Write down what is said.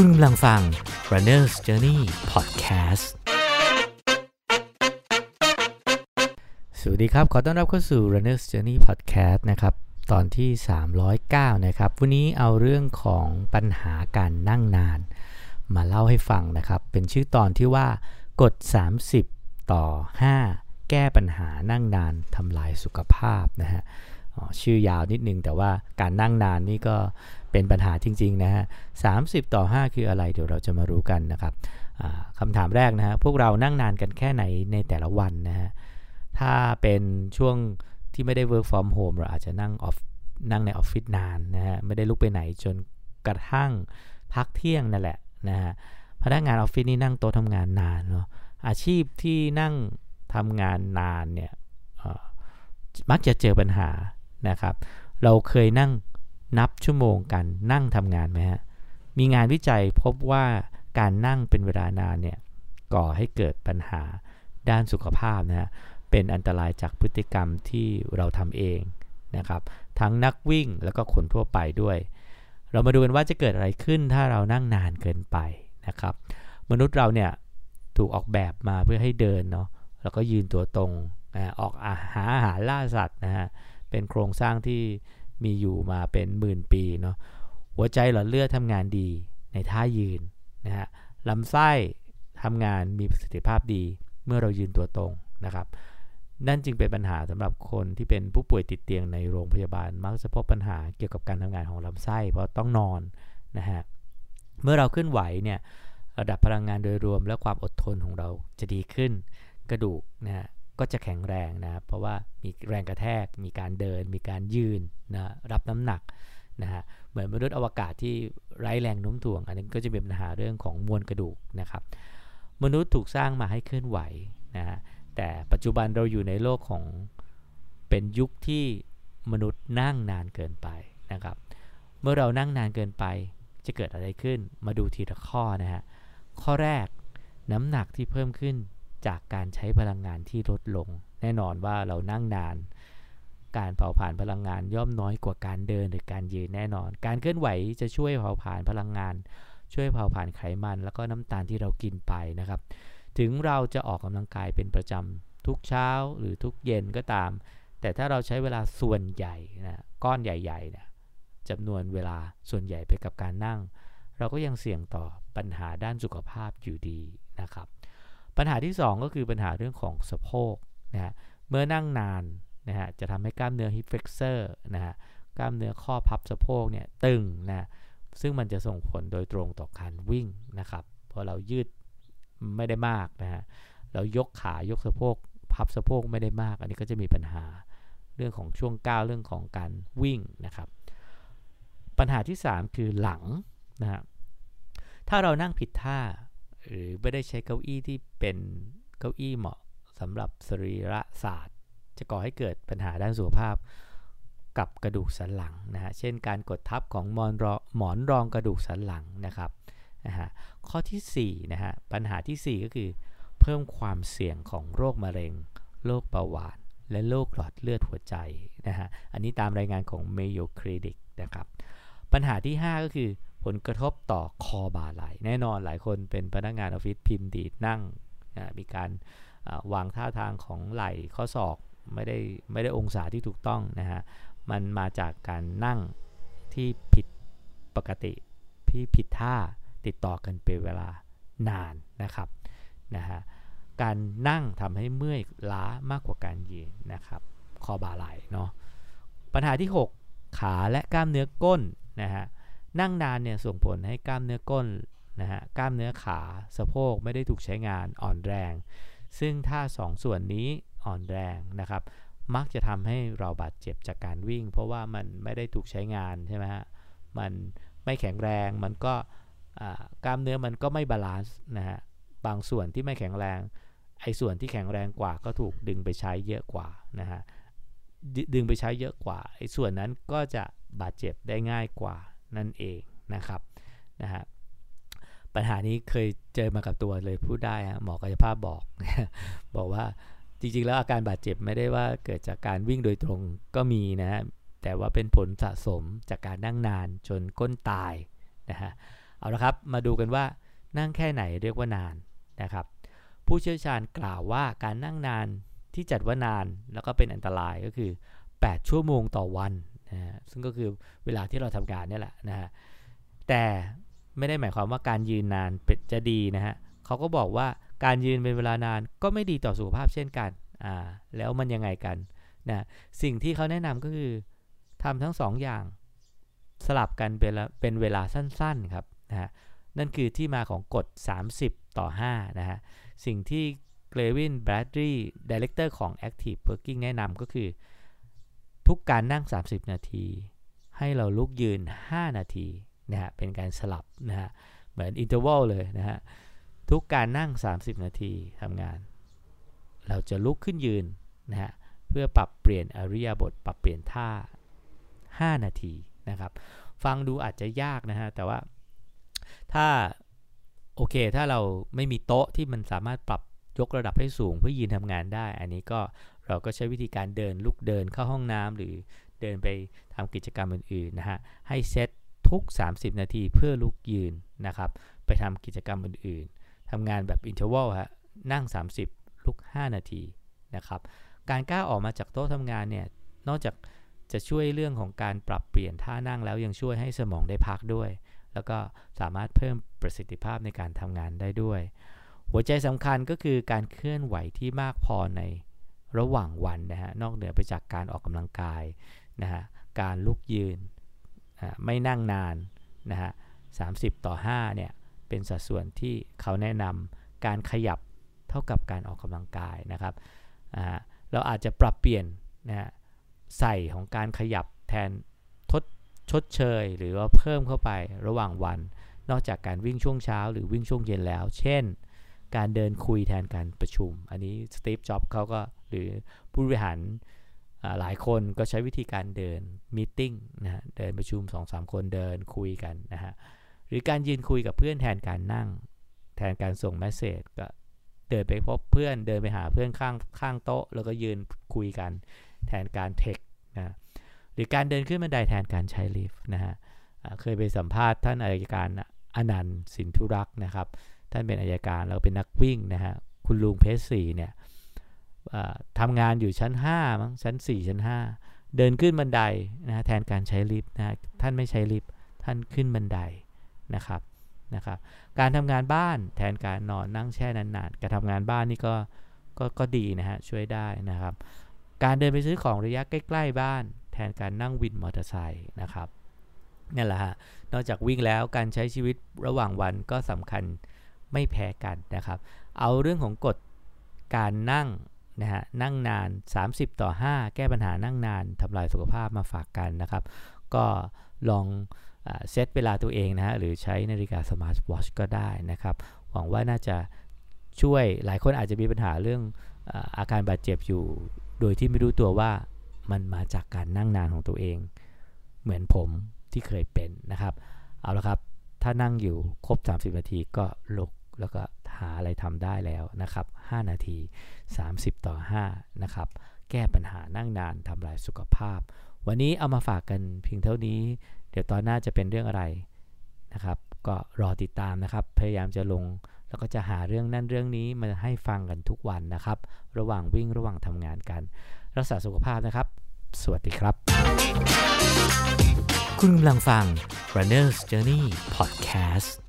คุณกำลังฟัง Runner's Journey Podcast สวัสดีครับ ขอต้อนรับเข้าสู่ Runner's Journey Podcast นะครับ ตอนที่ 309 นะครับ วันนี้เอาเรื่องของปัญหาการนั่งนาน มาเล่าให้ฟังนะครับ เป็นชื่อตอนที่ว่ากด30 ต่อ 5 แก้ปัญหานั่งนานทำลายสุขภาพนะฮะชื่อยาวนิดนึงแต่ว่าการนั่งนานนี่ก็ เป็นปัญหาจริงๆนะฮะ30ต่อ 5 คืออะไร เดี๋ยวเราจะมารู้กันนะครับคำถามแรกนะฮะพวกเรานั่งนานกันแค่ไหนในแต่ละวันนะฮะถ้าเป็นช่วงที่ไม่ได้ work from home เราอาจจะนั่งออฟนั่งในออฟฟิศนานนะฮะไม่ได้ลุกไปไหนจนกระทั่งพักเที่ยงนั่นแหละนะฮะพนักงานออฟฟิศนี่นั่งโต๊ะทำงานนานเนาะอาชีพที่นั่งทำงานนานเนี่ยมักจะเจอปัญหานะครับ เราเคยนั่ง นับชั่วโมงกันนั่งทำงานไหมฮะ มีงานวิจัยพบว่าการนั่งเป็นเวลานานเนี่ยก่อให้เกิดปัญหาด้านสุขภาพนะฮะ เป็นอันตรายจากพฤติกรรมที่เราทำเองนะครับ ทั้งนักวิ่งแล้วก็คนทั่วไปด้วย เรามาดูกันว่าจะเกิดอะไรขึ้นถ้าเรานั่งนานเกินไปนะครับ มนุษย์เราเนี่ยถูกออกแบบมาเพื่อให้เดินเนาะ แล้วก็ยืนตัวตรงออกอาหาอาหารล่าสัตว์นะฮะ เป็นโครงสร้างที่ มีอยู่มาเป็นหมื่นปีเนาะหัวใจหลอดเลือดทำงานดีในท่ายืนนะฮะลำไส้ทำงานมีประสิทธิภาพดีเมื่อเรายืนตัวตรงนะครับ นั่นจึงเป็นปัญหาสำหรับคนที่เป็นผู้ป่วยติดเตียงในโรงพยาบาล มักจะพบปัญหาเกี่ยวกับการทำงานของลำไส้เพราะต้องนอนนะฮะเมื่อเราขึ้นไหวเนี่ยระดับพลังงานโดยรวมและความอดทนของเราจะดีขึ้น กระดูกนะฮะ ก็จะแข็งแรงนะเพราะว่ามีแรงกระแทก มีการเดิน มีการยืนนะรับน้ำหนักนะฮะเหมือนมนุษย์อวกาศที่ไร้แรงโน้มถ่วง อันนี้ก็จะเป็นปัญหาเรื่องของมวลกระดูกนะครับ มนุษย์ถูกสร้างมาให้เคลื่อนไหวนะฮะแต่ปัจจุบันเราอยู่ในโลกของเป็นยุคที่มนุษย์นั่งนานเกินไปนะครับ เมื่อเรานั่งนานเกินไปจะเกิดอะไรขึ้น มาดูทีละข้อนะฮะข้อแรกน้ำหนักที่เพิ่มขึ้น จากการใช้พลังงานที่ลดลง แน่นอนว่าเรานั่งนาน การเผาผลาญพลังงานย่อมน้อยกว่าการเดินหรือการยืนแน่นอน การเคลื่อนไหวจะช่วยเผาผลาญพลังงาน ช่วยเผาผลาญไขมัน แล้วก็น้ำตาลที่เรากินไปนะครับ ถึงเราจะออกกำลังกายเป็นประจำทุกเช้าหรือทุกเย็นก็ตาม แต่ถ้าเราใช้เวลาส่วนใหญ่นะก้อนใหญ่ๆนะจำนวนเวลาส่วนใหญ่ไปกับการนั่ง เราก็ยังเสี่ยงต่อปัญหาด้านสุขภาพอยู่ดีนะครับ ปัญหาที่ 2 ก็คือปัญหาเรื่องของสะโพกนะฮะเมื่อนั่งนานนะฮะจะทำให้กล้ามเนื้อ hip flexor นะฮะกล้ามเนื้อข้อพับสะโพกเนี่ยตึงนะซึ่งมันจะส่งผลโดยตรงต่อการวิ่งนะครับเพราะเรายืดไม่ได้มากนะฮะเรายกขายกสะโพกพับสะโพกไม่ได้มาก อันนี้ก็จะมีปัญหาเรื่องของช่วงก้าวเรื่องของการวิ่งนะครับ ปัญหาที่ 3 คือหลังนะฮะถ้าเรานั่งผิดท่า หรือไม่ได้ใช้เก้าอี้ที่เป็นเก้าอี้เหมาะสำหรับสรีระศาสตร์ จะก่อให้เกิดปัญหาด้านสุขภาพกับกระดูกสันหลังนะฮะ เช่นการกดทับของมอนรอหมอนรองกระดูกสันหลังนะครับนะฮะข้อที่4นะฮะปัญหาที่ 4 ก็คือ เพิ่มความเสี่ยงของโรคมะเร็ง โรคเบาหวาน และโรคหลอดเลือดหัวใจนะฮะ อันนี้ตามรายงานของ Mayo Clinic นะครับ ปัญหาที่ 5 ก็คือ ผลกระทบต่อคอบ่าไหล แน่นอนหลายคนเป็นพนักงานออฟฟิศพิมพ์ดีดนั่ง มีการวางท่าทางของไหล่ข้อศอกไม่ได้ไม่ได้องศาที่ถูกต้องนะฮะ มันมาจากการนั่งที่ผิดปกติพี่ผิดท่าติดต่อกันเป็นเวลานานนะครับนะฮะการนั่งทำให้เมื่อยล้ามากกว่าการยืนนะครับ คอบ่าไหลเนาะปัญหาที่ 6 ขาและกล้ามเนื้อก้นนะฮะ นั่งนานเนี่ยส่งผลให้กล้ามเนื้อก้นนะฮะกล้ามเนื้อขาสะโพกไม่ได้ถูกใช้งานอ่อนแรง ซึ่งถ้า2สส่วนนี้อ่อนแรงนะครับ มักจะทำให้เราบาดเจ็บจากการวิ่ง เพราะว่ามันไม่ได้ถูกใช้งานใช่ไหมฮะมันไม่แข็งแรงมันก็กล้ามเนื้อมันก็ไม่ balance นะฮะบางส่วนที่ไม่แข็งแรง ไอ้ส่วนที่แข็งแรงกว่าก็ถูกดึงไปใช้เยอะกว่านะฮะดึงไปใช้เยอะกว่าไอ้ส่วนนั้นก็จะบาดเจ็บได้ง่ายกว่า นั่นเองนะครับนะฮะปัญหานี้เคยเจอมากับตัวเลยพูดได้หมอกายภาพบอก บอกว่าจริงๆ แล้วอาการบาดเจ็บไม่ได้ว่าเกิดจากการวิ่งโดยตรงก็มีนะฮะแต่ว่าเป็นผลสะสมจากการนั่งนานจนก้นตายนะฮะเอาละครับมาดูกันว่านั่งแค่ไหนเรียกว่านานนะครับ ผู้เชี่ยวชาญกล่าวว่าการนั่งนานที่จัดว่านานแล้วก็เป็นอันตรายก็คือ 8 ชั่วโมงต่อวัน นะฮะซึ่งก็คือเวลาที่เราทำงานนี่แหละนะฮะแต่ไม่ได้หมายความว่าการยืนนานเป็นจะดีนะฮะเขาก็บอกว่าการยืนเป็นเวลานานก็ไม่ดีต่อสุขภาพเช่นกันอ่าแล้วมันยังไงกันนะสิ่งที่เขาแนะนำก็คือทำทั้งสองอย่างสลับกันเป็นเป็นเวลาสั้นๆครับนะฮะนั่นคือที่มาของกฎ 30 ต่อ 5 นะฮะ สิ่งที่ Gavin Bradley director ของ Active Working แนะนำก็คือ ทุกการนั่ง 30 นาที ให้เราลุกยืน 5 นาทีนะฮะเป็นการสลับนะฮะเหมือนอินเทอร์วัลเลยนะฮะทุกการนั่ง 30 นาทีทำงาน เราจะลุกขึ้นยืนนะฮะเพื่อปรับเปลี่ยนอริยบทปรับเปลี่ยนท่า 5 นาทีนะครับ ฟังดูอาจจะยากนะฮะแต่ว่าถ้าโอเค ถ้าเราไม่มีโต๊ะที่มันสามารถปรับยกระดับให้สูงเพื่อยืนทำงานได้ อันนี้ก็ เราก็ใช้วิธีการเดินลุกเดินเข้าห้องน้ำหรือเดินไปทำกิจกรรมอื่นๆนะฮะให้เซตทุก 30 นาทีเพื่อลุกยืนนะครับไปทำกิจกรรมอื่นๆทำงานแบบ interval ฮะนั่ง 30 ลุก 5 นาทีนะครับการก้าวออกมาจากโต๊ะทำงานเนี่ยนอกจากจะช่วยเรื่องของการปรับเปลี่ยนท่านั่งแล้วยังช่วยให้สมองได้พักด้วย แล้วก็สามารถเพิ่มประสิทธิภาพในการทำงานได้ด้วย หัวใจสำคัญก็คือการเคลื่อนไหวที่มากพอใน ระหว่างวันนะฮะนอกเหนือไปจากการออกกำลังกายนะฮะการลุกยืนไม่นั่งนานนะฮะ30 ต่อ5เนี่ยเป็นสัดส่วนที่เขาแนะนำการขยับเท่ากับการออกกำลังกายนะครับเราอาจจะปรับเปลี่ยนนะฮะใส่ของการขยับแทนชดเชย หรือว่าเพิ่มเข้าไประหว่างวัน นอกจากการวิ่งช่วงเช้า หรือวิ่งช่วงเย็นแล้ว เช่น การเดินคุยแทนการประชุม อันนี้สตีฟจ็อบเขาก็หรือผู้บริหารหลายคนก็ใช้วิธีการเดินมีติ้งนะฮะเดินประชุม 2-3 คนเดินคุยกันนะฮะหรือการยืนคุยกับเพื่อนแทนการนั่ง แทนการส่งเมสเซจก็เดินไปพบเพื่อนเดินไปหาเพื่อนข้างข้างโต๊ะ แล้วก็ยืนคุยกันแทนการเทคนะหรือการเดินขึ้นบันไดแทนการใช้ลิฟต์นะฮะเคยไปสัมภาษณ์ท่านอายการอนันต์สินธุรักษ์นะครับ ท่านเป็นอายการแล้วเป็นนักวิ่งนะฮะคุณลุงเพชรสีเนี่ยทำงานอยู่ชั้น5มั้งชั้น 4 ชั้น 5 เดินขึ้นบันไดนะแทนการใช้ลิฟต์นะท่านไม่ใช้ลิฟต์ท่านขึ้นบันไดนะครับนะครับการทำงานบ้านแทนการนอนนั่งแช่นานๆการทำงานบ้านนี่ก็ก็ก็ดีนะฮะช่วยได้นะครับ การเดินไปซื้อของระยะใกล้ ๆ บ้าน แทนการนั่งวินมอเตอร์ไซค์นะครับนี่แหละฮะนอกจากวิ่งแล้วการใช้ชีวิตระหว่างวันก็สำคัญ ไม่แพ้กันนะครับ เอาเรื่องของกฎการนั่งนะฮะนั่งนาน 30 ต่อ 5 แก้ปัญหานั่งนานทำลายสุขภาพมาฝากกันนะครับ ก็ลองเซตเวลาตัวเองนะฮะหรือใช้นาฬิกาสมาร์ทวอชก็ได้นะครับ หวังว่าน่าจะช่วยหลายคนอาจจะมีปัญหาเรื่องอาการบาดเจ็บอยู่ โดยที่ไม่รู้ตัวว่ามันมาจากการนั่งนานของตัวเอง เหมือนผมที่เคยเป็นนะครับ เอาละครับ ถ้านั่งอยู่ครบ 30 นาทีก็ลุก แล้วก็หาอะไรทำได้แล้วนะครับ 5 นาที 30 ต่อ 5 นะครับ แก้ปัญหานั่งนานทำลายสุขภาพ วันนี้เอามาฝากกันเพียงเท่านี้ เดี๋ยวตอนหน้าจะเป็นเรื่องอะไรนะครับ ก็รอติดตามนะครับ พยายามจะลงแล้วก็จะหาเรื่องนั่นเรื่องนี้มาให้ฟังกันทุกวันนะครับ ระหว่างวิ่งระหว่างทำงานกัน รักษาสุขภาพนะครับ สวัสดีครับ คุณกำลังฟัง Runner's Journey Podcast